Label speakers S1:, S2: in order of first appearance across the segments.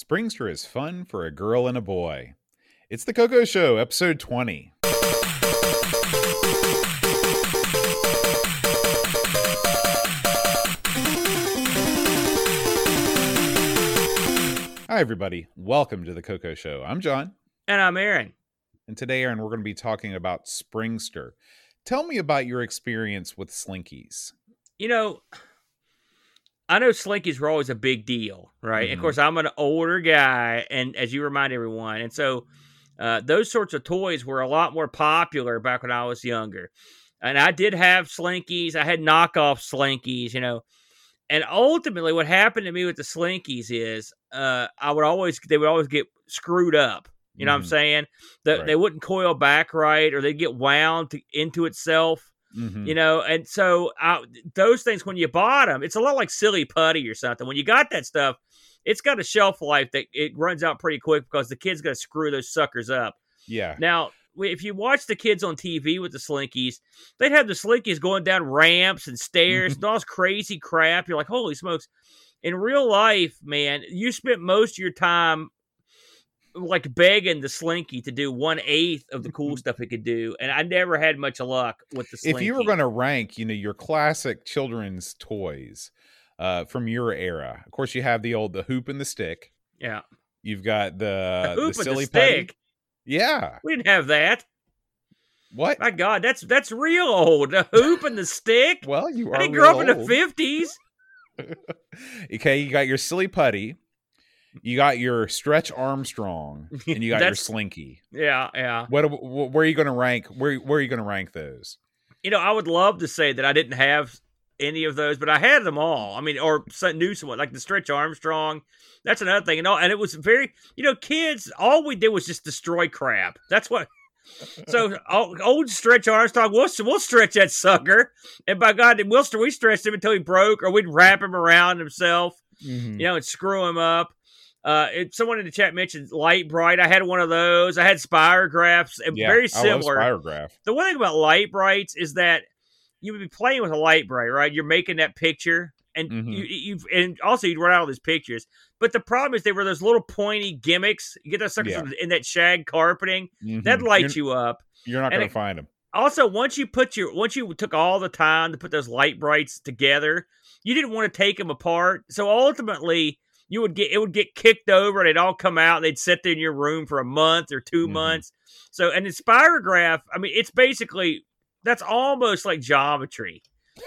S1: Springster is fun for a girl and a boy. It's the Coco Show, episode 20. Hi, everybody. Welcome to the Coco Show. I'm John.
S2: And I'm Aaron.
S1: And today, Aaron, we're going to be talking about Springster. Tell me about your experience with Slinkies.
S2: You know, I know Slinkies were always a big deal, right? Mm-hmm. Of course, I'm an older guy, and as you remind everyone, and so uh, those sorts of toys were a lot more popular back when I was younger. And I did have Slinkies. I had knockoff Slinkies, you know. And ultimately, what happened to me with the Slinkies is uh, I would always they would always get screwed up. You know mm-hmm. what I'm mm-hmm. saying? The, right. They wouldn't coil back right, or they'd get wound to, into itself. Mm-hmm. You know, and so I, those things when you bought them, it's a lot like silly putty or something. When you got that stuff, it's got a shelf life that it runs out pretty quick because the kid's got to screw those suckers up.
S1: Yeah.
S2: Now, if you watch the kids on TV with the slinkies, they'd have the slinkies going down ramps and stairs mm-hmm. and all this crazy crap. You're like, holy smokes. In real life, man, you spent most of your time like begging the Slinky to do one eighth of the cool stuff it could do, and I never had much luck with the. Slinky.
S1: If you were going to rank, you know, your classic children's toys uh, from your era, of course, you have the old the hoop and the stick.
S2: Yeah.
S1: You've got the
S2: the,
S1: the silly
S2: the stick.
S1: Yeah.
S2: We didn't have that.
S1: What?
S2: My God, that's that's real old. The hoop and the stick.
S1: well, you are. I
S2: didn't grow up in the fifties.
S1: okay, you got your silly putty you got your Stretch Armstrong and you got your Slinky.
S2: Yeah, yeah.
S1: What, where are you going to rank? Where where are you going to rank those?
S2: You know, I would love to say that I didn't have any of those, but I had them all. I mean, or something new someone like the Stretch Armstrong. That's another thing, and all. And it was very, you know, kids. All we did was just destroy crap. That's what. So old Stretch Armstrong, we'll we'll stretch that sucker, and by God, we'll we stretched him until he broke, or we'd wrap him around himself, mm-hmm. you know, and screw him up. Uh, it, someone in the chat mentioned Lite-Brite. I had one of those. I had Spirographs. Yeah, very similar.
S1: I love Spirograph.
S2: The one thing about Lite-Brites is that you would be playing with a Lite-Brite, right? You're making that picture, and mm-hmm. you, you and also you'd run out of these pictures. But the problem is they were those little pointy gimmicks. You get those suckers yeah. in that shag carpeting mm-hmm. that lights you up.
S1: You're not going to find them.
S2: Also, once you put your once you took all the time to put those Lite-Brites together, you didn't want to take them apart. So ultimately you would get it would get kicked over and it'd all come out. they'd sit there in your room for a month or 2 mm-hmm. months. So an Inspirograph, I mean, it's basically that's almost like geometry.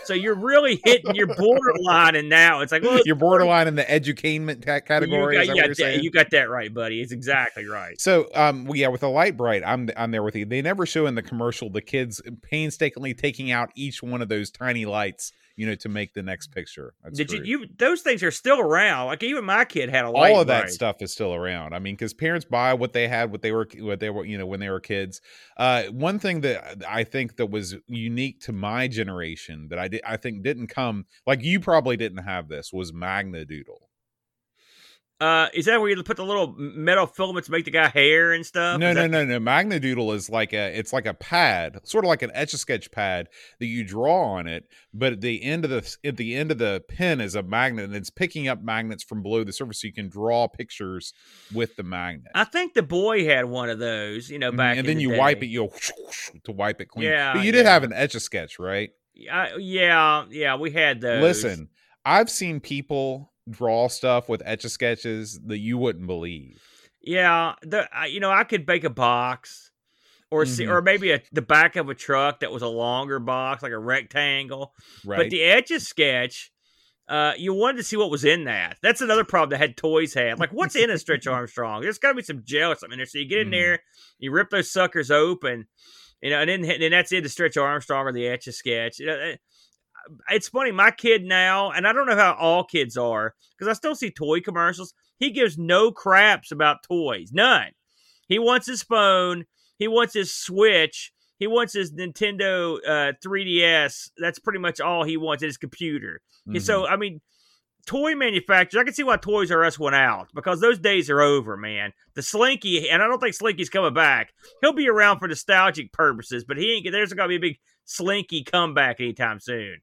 S2: So you're really hitting your borderline, and now it's like well,
S1: you're borderline in the edutainment category.
S2: You got, yeah, that, you got that right, buddy. It's exactly right.
S1: So, um, well, yeah, with the Lite-Brite, I'm I'm there with you. They never show in the commercial the kids painstakingly taking out each one of those tiny lights you know, to make the next picture.
S2: That's Did you, you? Those things are still around. Like even my kid had a
S1: all of that stuff is still around. I mean, because parents buy what they had, what they were, what they were, you know, when they were kids. Uh, one thing that I think that was unique to my generation that I did, I think didn't come like you probably didn't have this was Magna Doodle.
S2: Uh, is that where you put the little metal filaments to make the guy hair and stuff?
S1: No,
S2: is
S1: no,
S2: that...
S1: no, no. Magnadoodle is like a it's like a pad, sort of like an etch a sketch pad that you draw on it, but at the end of the at the end of the pen is a magnet and it's picking up magnets from below the surface so you can draw pictures with the magnet.
S2: I think the boy had one of those, you know, mm-hmm, back
S1: and then
S2: the
S1: you
S2: day.
S1: wipe it, you'll to wipe it clean.
S2: Yeah,
S1: but you did have an etch a sketch, right?
S2: Yeah, yeah, yeah. We had those.
S1: Listen, I've seen people draw stuff with etch a sketches that you wouldn't believe.
S2: Yeah, the you know I could bake a box, or mm-hmm. see, or maybe a, the back of a truck that was a longer box, like a rectangle. Right. But the etch a sketch, uh, you wanted to see what was in that. That's another problem that had toys had. Like, what's in a Stretch Armstrong? There's got to be some gel or something in there. So you get in mm-hmm. there, you rip those suckers open, you know, and then and then that's it. The Stretch Armstrong or the etch a sketch. You know, eh, it's funny. My kid now, and I don't know how all kids are, because I still see toy commercials. He gives no craps about toys, none. He wants his phone. He wants his Switch. He wants his Nintendo uh, 3DS. That's pretty much all he wants. His computer. Mm-hmm. So I mean, toy manufacturers. I can see why Toys R Us went out because those days are over, man. The Slinky, and I don't think Slinky's coming back. He'll be around for nostalgic purposes, but he ain't. There's gonna be a big Slinky comeback anytime soon.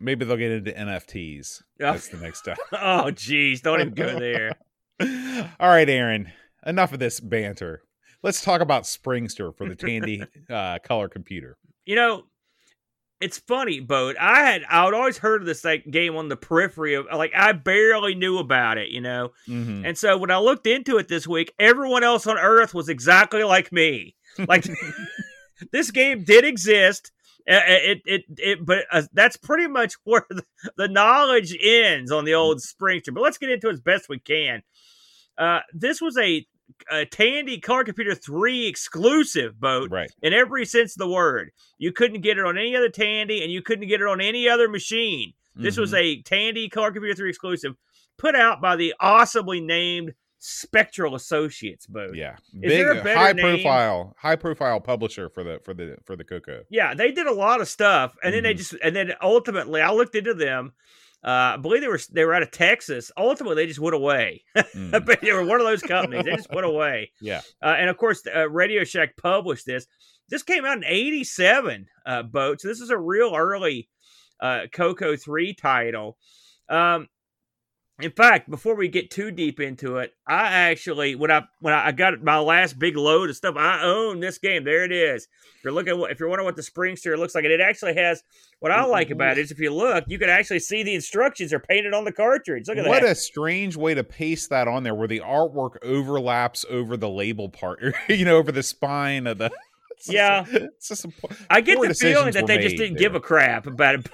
S1: Maybe they'll get into NFTs. That's the next step.
S2: oh, geez, don't even go there.
S1: All right, Aaron. Enough of this banter. Let's talk about Springster for the Tandy uh, color computer.
S2: You know, it's funny, Boat. I had I would always heard of this like game on the periphery of like I barely knew about it, you know. Mm-hmm. And so when I looked into it this week, everyone else on Earth was exactly like me. Like this game did exist. It it it, it but uh, that's pretty much where the, the, knowledge ends on the old Springster. But let's get into it as best we can. Uh, this was a, a Tandy Color Computer 3 exclusive boat
S1: right.
S2: in every sense of the word. You couldn't get it on any other Tandy and you couldn't get it on any other machine. This mm-hmm. was a Tandy Color Computer 3 exclusive put out by the awesomely named Spectral Associates boat.
S1: Yeah, Is big high name? profile, high profile publisher for the for the for the Coco.
S2: Yeah, they did a lot of stuff, and mm-hmm. then they mm-hmm. just and then ultimately, I looked into them. Uh, I believe they were they were out of Texas. Ultimately, they just went away. Mm. but they were one of those companies. they just went away.
S1: Yeah.
S2: Uh, and of course, uh, Radio Shack published this. This came out in '87, uh, boat. So this is a real early uh, Coco three title. Um, in fact, before we get too deep into it, I actually when I when I got my last big load of stuff, I own this game. There it is. If you're looking, if you're wondering what the Springster looks like, and it actually has. What I like mm-hmm. about it is if you look, you can actually see the instructions are painted on the cartridge. Look at
S1: what
S2: that. What
S1: a strange way to paste that on there, where the artwork overlaps over the label part, you know, over the spine of the.
S2: yeah, just, I get the feeling that they just didn't there. give a crap about it.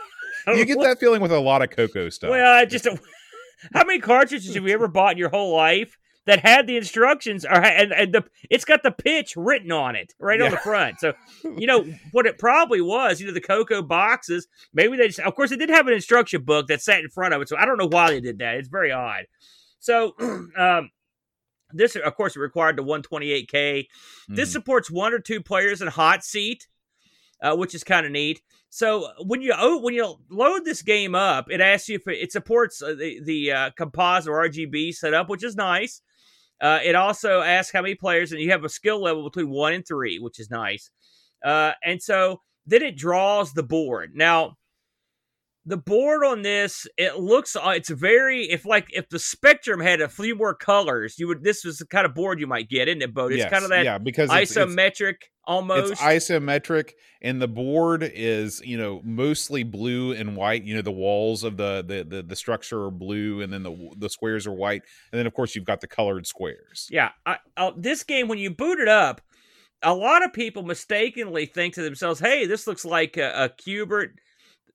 S1: you get that feeling with a lot of Coco stuff.
S2: Well, I just how many cartridges have you ever bought in your whole life that had the instructions or and, and the it's got the pitch written on it right yeah. on the front. So you know what it probably was. You know the cocoa boxes. Maybe they just. Of course, they did have an instruction book that sat in front of it. So I don't know why they did that. It's very odd. So. um this, of course, it required the 128K. Mm-hmm. This supports one or two players in hot seat, uh, which is kind of neat. So when you oh, when you load this game up, it asks you if it, it supports uh, the the uh, composite or RGB setup, which is nice. Uh, it also asks how many players, and you have a skill level between one and three, which is nice. Uh, and so then it draws the board. Now, the board on this, it looks, uh, it's very, if like if the Spectrum had a few more colors, you would. This was the kind of board you might get, isn't it, Bo? It's yes, kind of that yeah, because isometric. It's, almost.
S1: It's isometric, and the board is you know mostly blue and white. You know the walls of the the the, the structure are blue, and then the the squares are white, and then of course you've got the colored squares.
S2: Yeah, I, I, this game when you boot it up, a lot of people mistakenly think to themselves, "Hey, this looks like a, a Q*bert."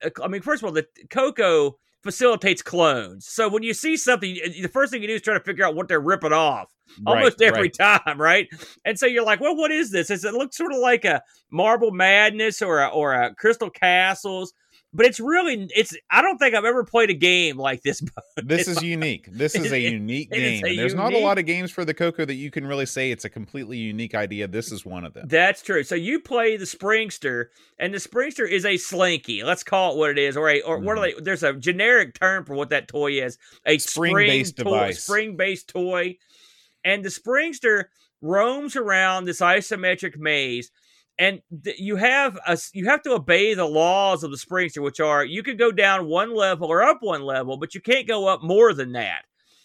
S2: Uh, I mean, first of all, the Coco facilitates clones. So when you see something, the first thing you do is try to figure out what they're ripping off. Almost right, every right. time, right? And so you're like, well, what is this? Does it look sort of like a Marble Madness or a, or a Crystal Castles? But it's really it's i don't think i've ever played a game like this
S1: this is unique. This is a unique game a there's unique... not a lot of games for the coco that you can really say it's a completely unique idea. This is one of them.
S2: That's true. So you play the springster and the springster is a slinky let's call it what it is or a or mm. what are mm-hmm. they there's a generic term for what that toy is a spring based device. spring based toy and the springster roams around this isometric maze and you have a, you have to obey the laws of the Springster, which are you can go down one level or up one level, but you can't go up more than that.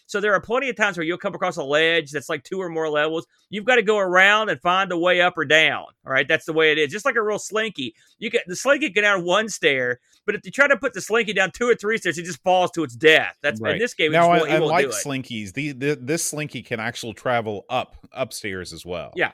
S2: So there are plenty of times where you'll come across a ledge that's like two or more levels. You've got to go around and find a way up or down. All right, that's the way it is. Just like a real slinky, you get the slinky can down one stair, but if you try to put the slinky down two or three stairs, it just falls to its death. That's right. in this game.
S1: Now,
S2: I, I
S1: like slinkies. The, the this slinky can actually travel up upstairs as well.
S2: Yeah.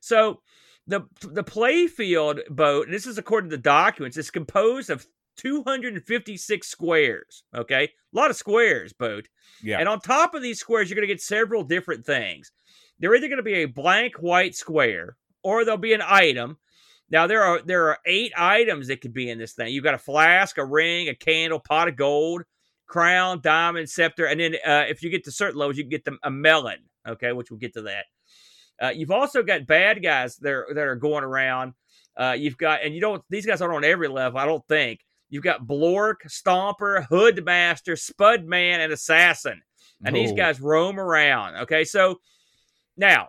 S2: So the the play field boat, this is according to the documents, is composed of 256 squares. Okay, a lot of squares, boat.
S1: Yeah.
S2: And on top of these squares, you're going to get several different things. They're either going to be a blank white square, or there'll be an item. Now there are there are eight items that could be in this thing. You've got a flask, a ring, a candle, pot of gold, crown, diamond, scepter, and then uh, if you get to certain levels, you can get them a melon. Okay, which we'll get to that. Uh, you've also got bad guys that are, that are going around. Uh, you've got, and you don't, these guys aren't on every level, I don't think. You've got Blork, Stomper, Hoodmaster, Spudman, and Assassin. And these guys roam around. Okay, so now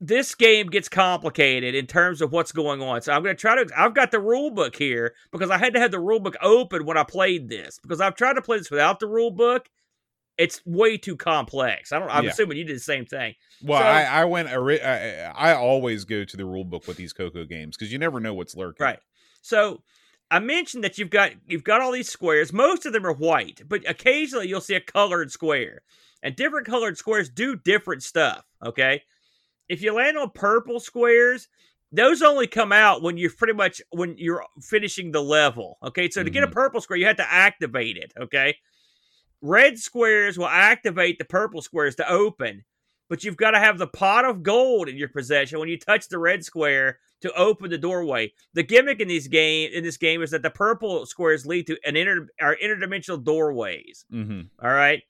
S2: this game gets complicated in terms of what's going on. So I'm going to try to. I've got the rule book here because I had to have the rule book open when I played this because I've tried to play this without the rule book. It's way too complex. I don't. I'm yeah. assuming you did the same thing.
S1: Well, so, I, I went. I, I always go to the rule book with these Coco games because you never know what's lurking.
S2: Right. So I mentioned that you've got you've got all these squares. Most of them are white, but occasionally you'll see a colored square, and different colored squares do different stuff. Okay. If you land on purple squares, those only come out when you're pretty much when you're finishing the level. Okay, so to mm-hmm. get a mm-hmm. purple square, you have to activate it. Okay, red squares will activate the purple squares to open, but you've got to have the pot of gold in your possession when you touch the red square to open the doorway. The gimmick in these game in this game is that the purple squares lead to an inter are interdimensional doorways.
S1: Mm-hmm.
S2: All right.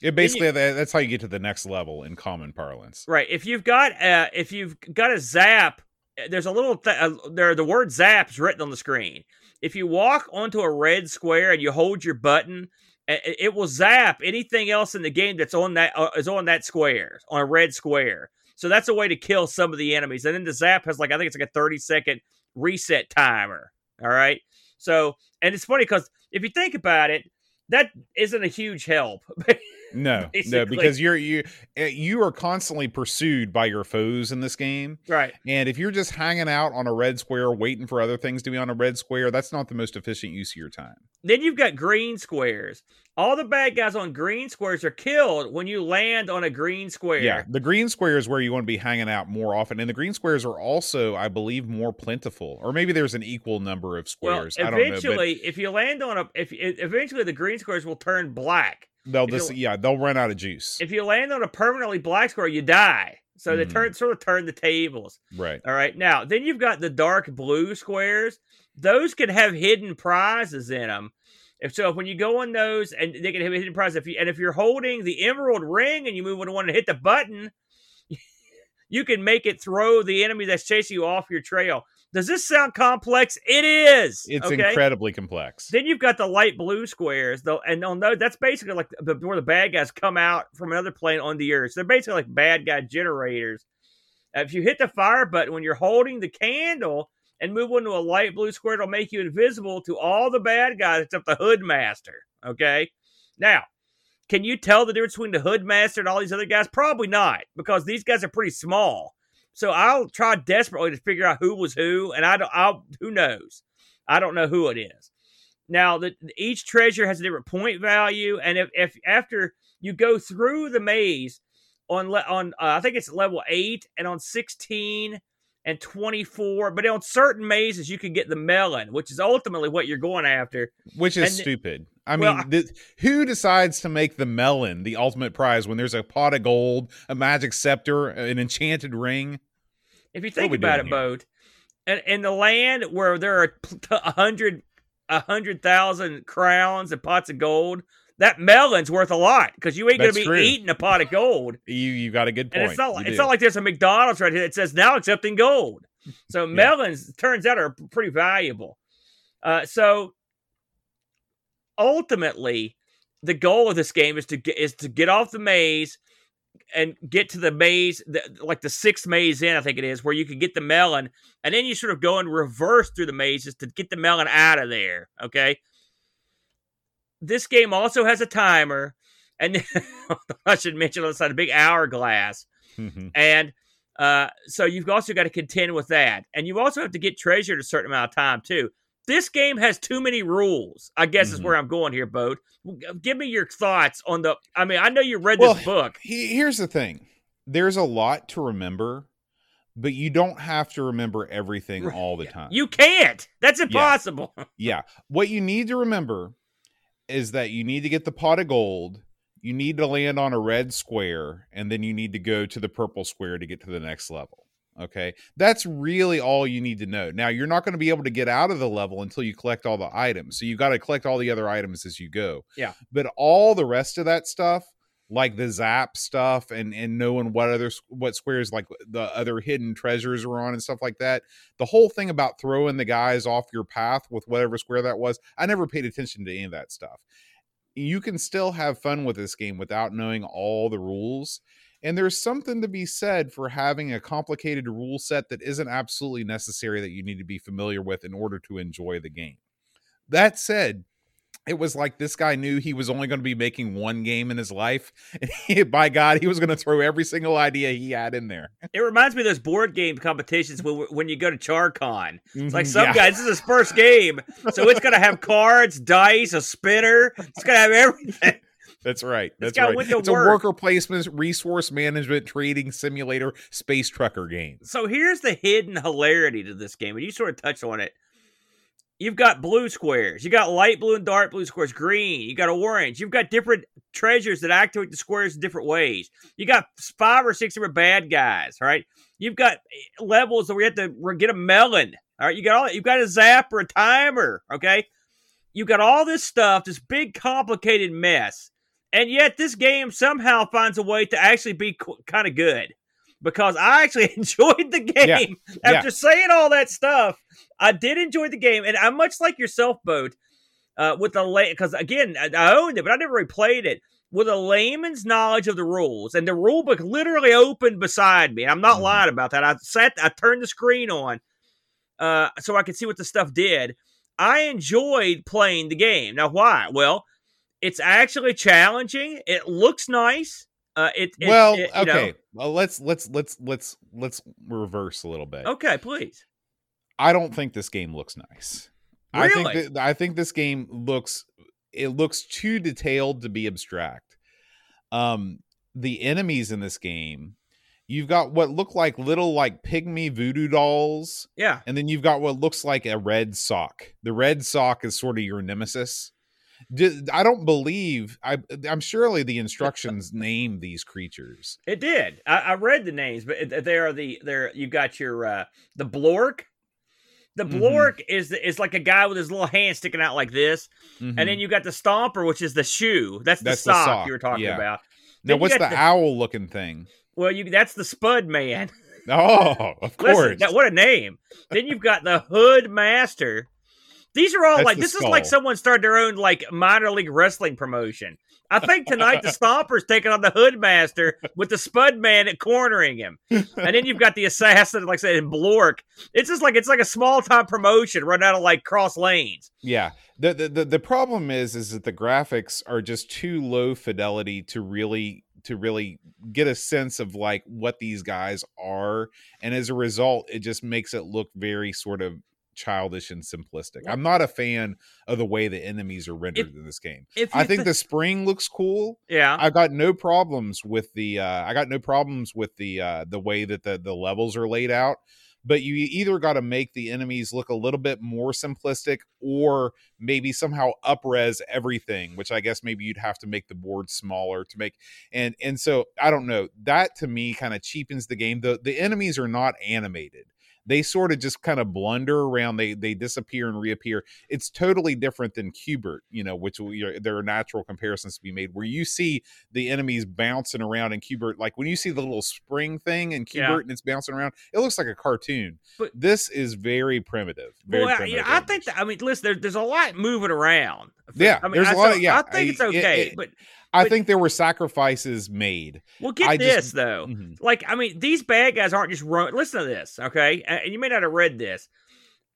S1: It basically you, that's how you get to the next level in common parlance.
S2: Right. If you've got uh if you've got a zap there's a little th- uh, there the word zaps written on the screen. If you walk onto a red square and you hold your button, it will zap anything else in the game that's on that uh, is on that square on a red square. So that's a way to kill some of the enemies. And then the zap has like I think it's like a 30 second reset timer. All right. So and it's funny because if you think about it, that isn't a huge help.
S1: No, no, because you're you eh, you are constantly pursued by your foes in this game,
S2: right?
S1: And if you're just hanging out on a red square, waiting for other things to be on a red square, that's not the most efficient use of your time.
S2: Then you've got green squares. All the bad guys on green squares are killed when you land on a green square.
S1: Yeah, the green square is where you want to be hanging out more often, and the green squares are also, I believe, more plentiful, or maybe there's an equal number of squares.
S2: Well, eventually, know, but... if you land on a, if eventually the green squares will turn black
S1: They'll just yeah, they'll run out of juice.
S2: If you land on a permanently black square, you die. So mm. they turn sort of turn the tables.
S1: Right.
S2: All right. Now, then you've got the dark blue squares. Those can have hidden prizes in them. If so, when you go on those, and they can have hidden prizes. If you and if you're holding the emerald ring and you move on one and hit the button, you can make it throw the enemy that's chasing you off your trail. Does this sound complex? It is.
S1: It's okay? incredibly complex.
S2: Then you've got the light blue squares, though, and on those, that's basically like the, where the bad guys come out from another plane on the earth. So they're basically like bad guy generators. If you hit the fire button when you're holding the candle and move into a light blue square, it'll make you invisible to all the bad guys except the Hoodmaster. Okay. Now, can you tell the difference between the Hoodmaster and all these other guys? Probably not, because these guys are pretty small. So I'll try desperately to figure out who was who, and I don't. I'll, who knows? I don't know who it is. Now, the, each treasure has a different point value, and if, if after you go through the maze on on uh, I think it's level eight and on sixteen and twenty four, but on certain mazes you can get the melon, which is ultimately what you're going after.
S1: Which is and, stupid. I well, mean, th- who decides to make the melon the ultimate prize when there's a pot of gold, a magic scepter, an enchanted ring?
S2: If you think about it, Bode, in, in the land where there are a hundred a hundred thousand crowns and pots of gold, that melon's worth a lot because you ain't gonna be true. eating a pot of gold.
S1: you you got a good point.
S2: And it's not like, it's not like there's a McDonald's right here that says now accepting gold. So yeah. melons turns out are pretty valuable. Uh, so ultimately, the goal of this game is to get is to get off the maze and get to the maze, the, like the sixth maze in, I think it is, where you can get the melon, and then you sort of go in reverse through the mazes to get the melon out of there. Okay. This game also has a timer, and I should mention on the side a big hourglass, mm-hmm. and uh, so you've also got to contend with that, and you also have to get treasure at a certain amount of time too. This game has too many rules. I guess mm-hmm. is where I'm going here, Bode. Give me your thoughts on the. I mean, I know you read well, this book.
S1: Here's the thing: there's a lot to remember, but you don't have to remember everything all the time.
S2: You can't. That's impossible.
S1: Yeah. yeah. What you need to remember is that you need to get the pot of gold. You need to land on a red square, and then you need to go to the purple square to get to the next level. Okay. That's really all you need to know. Now, you're not going to be able to get out of the level until you collect all the items. So you've got to collect all the other items as you go.
S2: Yeah.
S1: But all the rest of that stuff, like the zap stuff and and knowing what other what squares like the other hidden treasures are on and stuff like that the whole thing about throwing the guys off your path with whatever square that was i never paid attention to any of that stuff you can still have fun with this game without knowing all the rules and there's something to be said for having a complicated rule set that isn't absolutely necessary that you need to be familiar with in order to enjoy the game. That said, it was like this guy knew he was only going to be making one game in his life and he, by god he was going to throw every single idea he had in there
S2: it reminds me of those board game competitions when, when you go to charcon it's like mm-hmm, some yeah. guys this is his first game so it's going to have cards dice a spinner it's going to have everything
S1: that's right. That's right. It's work. a worker placement, resource management, trading simulator, space trucker game.
S2: So here's the hidden hilarity to this game, and you sort of touched on it You've got blue squares. You got light blue and dark blue squares. Green. You got orange. You've got different treasures that activate the squares in different ways. You got five or six different bad guys. Right. You've got eh, levels that we have to get a melon. All right. You got all. You've got a zapper, a timer. Okay. You got all this stuff. This big complicated mess, and yet this game somehow finds a way to actually be kind of good because I actually enjoyed the game. Yeah. After yeah. saying all that stuff, I did enjoy the game, and I'm much like yourself, Boat, uh, with the late because again I, I owned it, but I never really played it. With a layman's knowledge of the rules, and the rule book literally opened beside me. I'm not mm. lying about that. I sat, I turned the screen on, uh, so I could see what the stuff did. I enjoyed playing the game. Now, why? Well, it's actually challenging. It looks nice. Uh, it, it
S1: well,
S2: it,
S1: okay. Know. Well, let's let's let's let's let's reverse a little bit.
S2: Okay, please.
S1: I don't think this game looks nice. Really? I think that, I think this game looks it looks too detailed to be abstract. Um, the enemies in this game, you've got what look like little like pygmy voodoo dolls.
S2: Yeah,
S1: and then you've got what looks like a red sock. The red sock is sort of your nemesis. I don't believe I. I'm surely the instructions name these creatures.
S2: It did. I, I read the names, but they are the there. You got your uh the blork. The blork mm-hmm. is is like a guy with his little hand sticking out like this, mm-hmm. and then mm-hmm. you got the stomper, which is the shoe. That's, that's the, sock the sock you were talking yeah. about.
S1: Now, what's the, the owl looking thing?
S2: Well, you that's the Spud Man.
S1: Oh, of course.
S2: Listen, what a name. then you've got the Hood Master, these are all That's like this skull. is like someone started their own like minor league wrestling promotion. I think tonight the Stompers taking on the Hoodmaster with the Spud Man cornering him, and then you've got the assassin, like I said, in Blork. It's just like it's like a small time promotion run out of like cross lanes.
S1: Yeah. The, the the the problem is is that the graphics are just too low fidelity to really to really get a sense of like what these guys are and as a result it just makes it look very sort of childish and simplistic. I'm not a fan of the way the enemies are rendered if, in this game. I think th- the spring looks cool.
S2: Yeah.
S1: I got no problems with the uh I got no problems with the uh the way that the the levels are laid out. But you either got to make the enemies look a little bit more simplistic or maybe somehow upres everything, which I guess maybe you'd have to make the board smaller to make and and so I don't know. That to me kind of cheapens the game. The the enemies are not animated they sort of just kind of blunder around they they disappear and reappear. It's totally different than Q*bert you know which uh, there are natural comparisons to be made where you see the enemies bouncing around in Q*bert like when you see the little spring thing in Q*bert yeah. and it's bouncing around it looks like a cartoon. But this is very primitive very
S2: well,
S1: primitive
S2: I, I think that, i mean listen there, there's a lot moving around.
S1: Yeah
S2: I mean,
S1: there's I, a lot of yeah
S2: i think it's okay it, it, but
S1: I think there were sacrifices made.
S2: Well, get I this just, though. Mm-hmm. Like, I mean, these bad guys aren't just run. Listen to this, okay? And you may not have read this.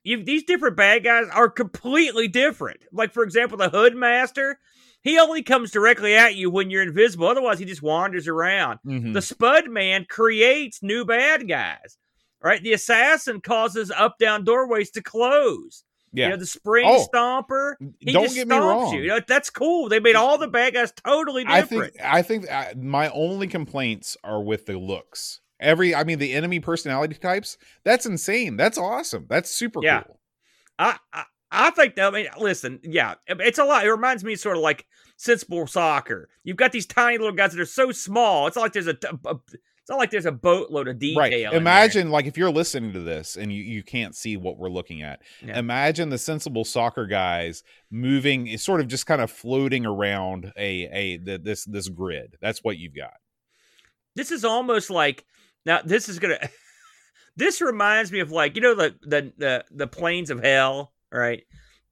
S2: You, these different bad guys are completely different. Like, for example, the Hood Master, he only comes directly at you when you're invisible. Otherwise, he just wanders around. Mm-hmm. The Spud Man creates new bad guys. Right? The assassin causes up down doorways to close. Yeah. You know, the spring oh, stomper. He don't get me wrong. You. you know, that's cool. They made all the bad guys totally different.
S1: I think I think my only complaints are with the looks. Every I mean the enemy personality types, that's insane. That's awesome. That's super yeah. cool.
S2: I, I I think that I mean listen, yeah, it's a lot. It reminds me sort of like sensible soccer. You've got these tiny little guys that are so small. It's not like there's a, a, it's not like there's a boatload of detail. Right.
S1: Imagine like if you're listening to this and you, you can't see what we're looking at. Yeah. Imagine the sensible soccer guys moving, sort of just kind of floating around a a the, this this grid. That's what you've got.
S2: This is almost like now. This is gonna. this reminds me of like you know the the the, the planes of hell, right?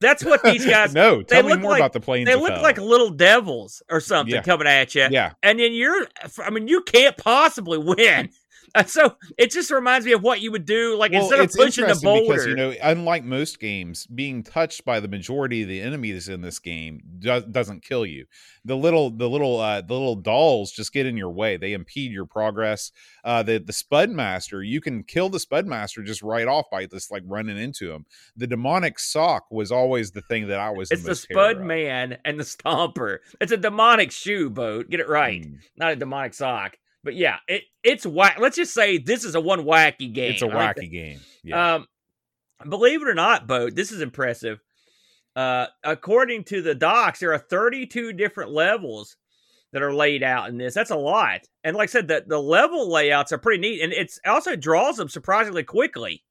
S2: That's what these guys.
S1: no, tell me more
S2: like,
S1: about the planes.
S2: They look hell. like little devils or something
S1: yeah.
S2: coming at you.
S1: Yeah,
S2: and then you're. I mean, you can't possibly win so it just reminds me of what you would do, like well, instead of pushing the boulder. Because,
S1: you know, unlike most games, being touched by the majority of the enemies in this game does, doesn't kill you. The little, the little, uh, the little dolls just get in your way. They impede your progress. Uh, the the Spud Master, you can kill the Spud Master just right off by just like running into him. The demonic sock was always the thing that I was.
S2: It's the, the Spud Man and the Stomper. It's a demonic shoe boat. Get it right, mm. not a demonic sock. But yeah, it it's whack. Let's just say this is a one wacky game.
S1: It's a wacky game. Yeah. Um,
S2: believe it or not, boat. This is impressive. Uh, according to the docs, there are 32 different levels that are laid out in this. That's a lot. And like I said, the, the level layouts are pretty neat. And it's also draws them surprisingly quickly.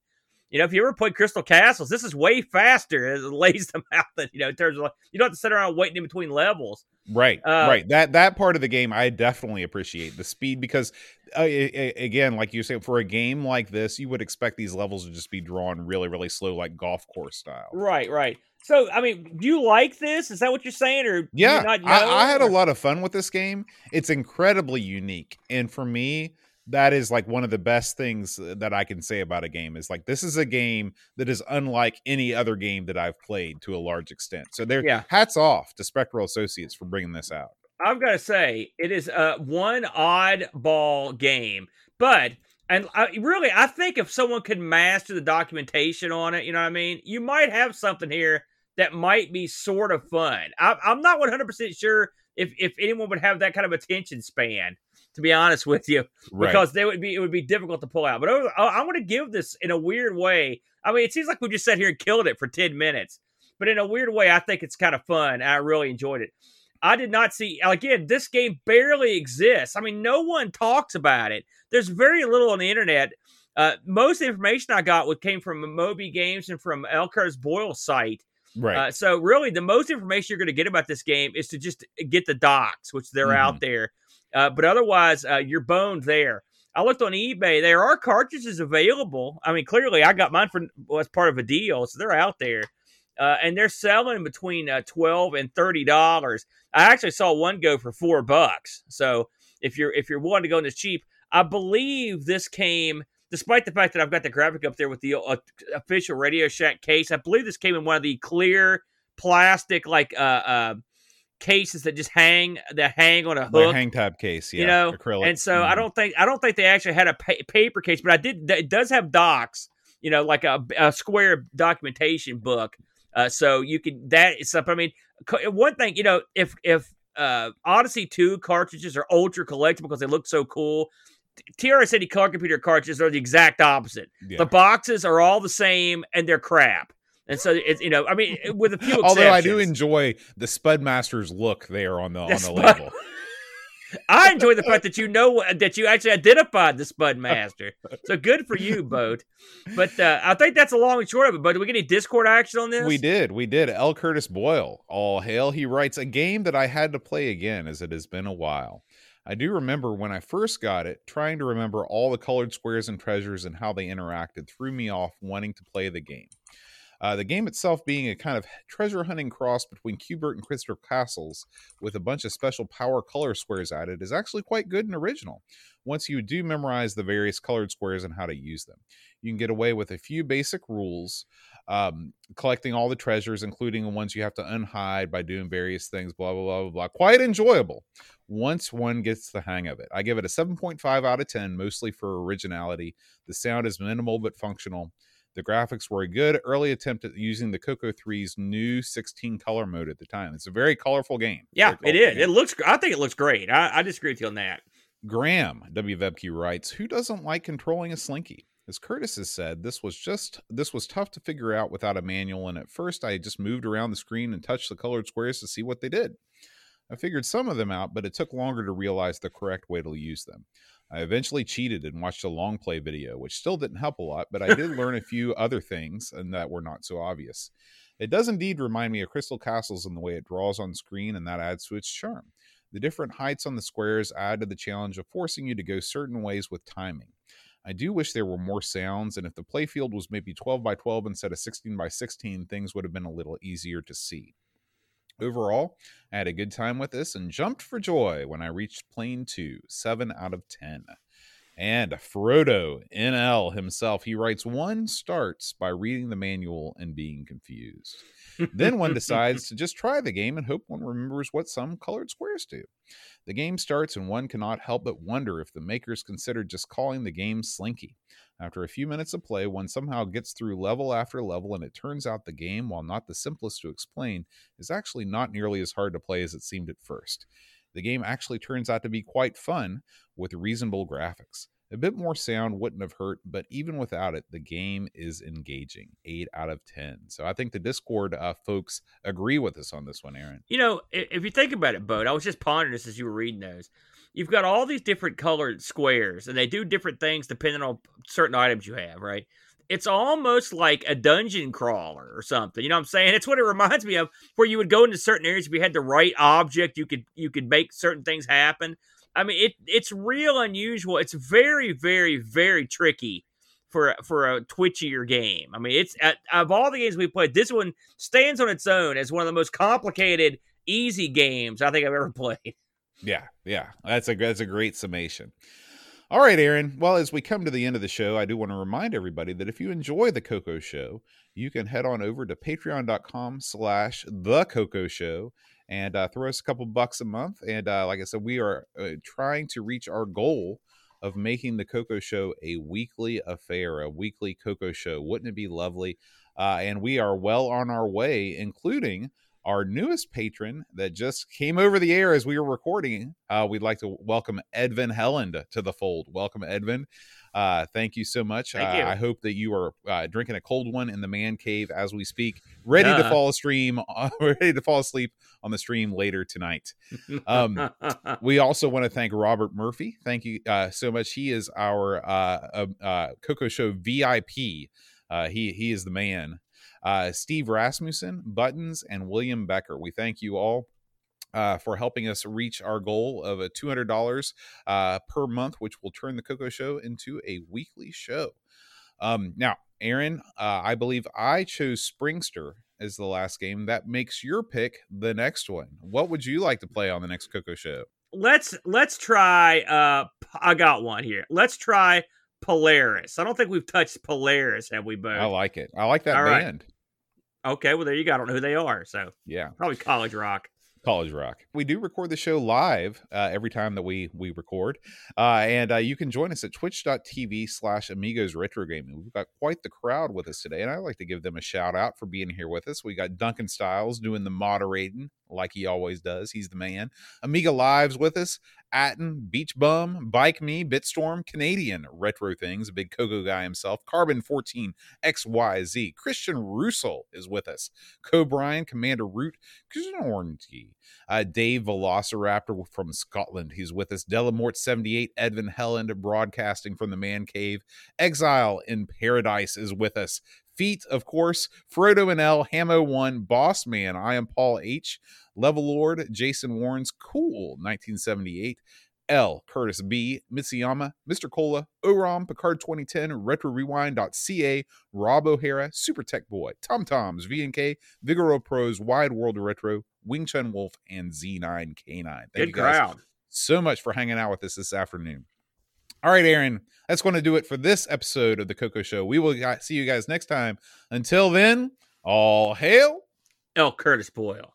S2: You know, if you ever played Crystal Castles, this is way faster. It lays them out that, you know, in terms of like, you don't have to sit around waiting in between levels.
S1: Right, uh, right. That that part of the game I definitely appreciate the speed because uh, again, like you say, for a game like this, you would expect these levels to just be drawn really, really slow, like golf course style.
S2: Right, right. So, I mean, do you like this? Is that what you're saying, or
S1: yeah? I, I, had a lot of fun with this game. It's incredibly unique, and for me, that is like one of the best things uh, that I can say about a game is like this is a game that is unlike any other game that I've played to a large extent. So there, yeah. hats off to Spectral Associates for bringing this out.
S2: I've got to say it is a one oddball game, but and I, really I think if someone could master the documentation on it, you know what I mean, you might have something here that might be sort of fun. I, I'm not 100 percent sure if if anyone would have that kind of attention span to be honest with you, right. because they would be it would be difficult to pull out. But I, am going to give this in a weird way. I mean, it seems like we just sat here and killed it for ten minutes, but in a weird way, I think it's kind of fun. I really enjoyed it. I did not see again. This game barely exists. I mean, no one talks about it. There's very little on the internet. Uh, most information I got came from Moby Games and from. Curtis Boyle's site. Right. Uh, so really, the most information you're going to get about this game is to just get the docs, which they're mm-hmm. out there. Uh, but otherwise, uh, you're boned there. I looked on eBay. There are cartridges available. I mean, clearly, I got mine for well, as part of a deal, so they're out there, uh, and they're selling between uh, twelve and thirty dollars. I actually saw one go for four bucks. So if you're if you're wanting to go in this cheap, I believe this came. Despite the fact that I've got the graphic up there with the uh, official Radio Shack case, I believe this came in one of the clear plastic like uh, uh cases that just hang that hang on a hook, the
S1: hang tab case, yeah,
S2: you know. Acrylic. And so mm-hmm. I don't think I don't think they actually had a pa- paper case, but I did. It does have docs, you know, like a, a square documentation book. Uh, so you can that is something. I mean, one thing, you know, if if uh, Odyssey two cartridges are ultra collectible because they look so cool. TRS-80 color computer cartridges are the exact opposite. Yeah. The boxes are all the same and they're crap. And so it's you know, I mean, with a few
S1: Although I do enjoy the Spudmaster's look there on the, the on the Spud- label.
S2: I enjoy the fact that you know that you actually identified the Spudmaster. So good for you, Boat. But uh, I think that's a long and short of it. But did we get any Discord action on this?
S1: We did. We did. L. Curtis Boyle, all hail. He writes a game that I had to play again as it has been a while. I do remember when I first got it, trying to remember all the colored squares and treasures and how they interacted threw me off wanting to play the game. Uh, the game itself being a kind of treasure hunting cross between Q*bert and Crystal Castles with a bunch of special power color squares added is actually quite good and original once you do memorize the various colored squares and how to use them. You can get away with a few basic rules, um, collecting all the treasures, including the ones you have to unhide by doing various things, blah, blah, blah, blah, blah. Quite enjoyable once one gets the hang of it. I give it a 7.5 out of 10, mostly for originality. The sound is minimal but functional. The graphics were a good early attempt at using the Coco 3's new 16 color mode at the time. It's a very colorful game.
S2: Yeah, it is. Game. It looks. I think it looks great. I, I disagree with you on that.
S1: Graham WWebQ writes, "Who doesn't like controlling a slinky?" As Curtis has said, this was just this was tough to figure out without a manual, and at first I just moved around the screen and touched the colored squares to see what they did. I figured some of them out, but it took longer to realize the correct way to use them. I eventually cheated and watched a long play video, which still didn't help a lot, but I did learn a few other things and that were not so obvious. It does indeed remind me of Crystal Castles in the way it draws on screen, and that adds to its charm. The different heights on the squares add to the challenge of forcing you to go certain ways with timing. I do wish there were more sounds, and if the playfield was maybe 12 by 12 instead of 16 by 16, things would have been a little easier to see. Overall, I had a good time with this and jumped for joy when I reached plane 2, 7 out of 10. And Frodo NL himself, he writes one starts by reading the manual and being confused. Then one decides to just try the game and hope one remembers what some colored squares do. The game starts, and one cannot help but wonder if the makers considered just calling the game Slinky. After a few minutes of play, one somehow gets through level after level, and it turns out the game, while not the simplest to explain, is actually not nearly as hard to play as it seemed at first. The game actually turns out to be quite fun with reasonable graphics. A bit more sound wouldn't have hurt, but even without it, the game is engaging. Eight out of 10. So I think the Discord uh, folks agree with us on this one, Aaron.
S2: You know, if you think about it, Bud, I was just pondering this as you were reading those. You've got all these different colored squares, and they do different things depending on certain items you have, right? It's almost like a dungeon crawler or something. You know what I'm saying? It's what it reminds me of, where you would go into certain areas if you had the right object, you could you could make certain things happen. I mean, it it's real unusual. It's very, very, very tricky for for a twitchier game. I mean, it's of all the games we played, this one stands on its own as one of the most complicated, easy games I think I've ever played.
S1: Yeah, yeah, that's a that's a great summation. All right, Aaron. Well, as we come to the end of the show, I do want to remind everybody that if you enjoy the Coco Show, you can head on over to patreon.com slash the Coco Show and uh, throw us a couple bucks a month. And uh, like I said, we are uh, trying to reach our goal of making the Coco Show a weekly affair, a weekly Coco Show. Wouldn't it be lovely? Uh, and we are well on our way, including our newest patron that just came over the air as we were recording. Uh, we'd like to welcome Edvin Helland to the fold. Welcome, Edvin. Uh, thank you so much. Uh, I hope that you are uh, drinking a cold one in the man cave as we speak, ready yeah. to fall asleep, ready to fall asleep on the stream later tonight. Um, we also want to thank Robert Murphey. Thank you uh, so much. He is our uh, uh, Coco Show VIP. he he is the man. Steve Rasmussen, Buttons, and William Becker. We thank you all uh, for helping us reach our goal of a $200 uh, per month, which will turn the Coco Show into a weekly show. Um, now, Aaron, uh, I believe I chose Springster as the last game. That makes your pick the next one. What would you like to play on the next Coco Show?
S2: Let's let's try. Uh, I got one here. Let's try Polaris. I don't think we've touched Polaris, have we, both? I
S1: like it. I like that All band.
S2: Right. Okay, well there you go. I don't know who they are, so
S1: yeah,
S2: probably college rock.
S1: College Rock. We do record the show live uh, every time that we we record, uh, and uh, you can join us at twitch.tv slash amigos retro gaming. We've got quite the crowd with us today, and I'd like to give them a shout out for being here with us. We got Duncan Styles doing the moderating like he always does. He's the man. Amiga Lives with us. Atten, Beach Bum, Bike Me, Bitstorm, Canadian Retro Things, big Coco guy himself, Carbon 14, XYZ, Christian Russell is with us, Cobrian, Commander Root, Knornty, uh, Dave Velociraptor from Scotland, he's with us, Delamort 78, Edvin Helland, broadcasting from the Man Cave, Exile in Paradise is with us, Feet, of course, Frodo NL, Hamo 1, Boss Man, I am Paul H, Level Lord, Jason Warren's Cool, 1978, L, Curtis B, Mitsuyama, Mr. Cola, Oram, Picard 2010, Retro Rewind.ca, Rob O'Hara, Super Tech Boy, Tom Toms, VNK, Vigoro Pros, Wide World Retro, Wing Chun Wolf, and Z9K9. Thank
S2: Good you guys crowd.
S1: so much for hanging out with us this afternoon. All right, Aaron, that's going to do it for this episode of the Coco Show. We will see you guys next time. Until then, all hail
S2: L. Curtis Boyle.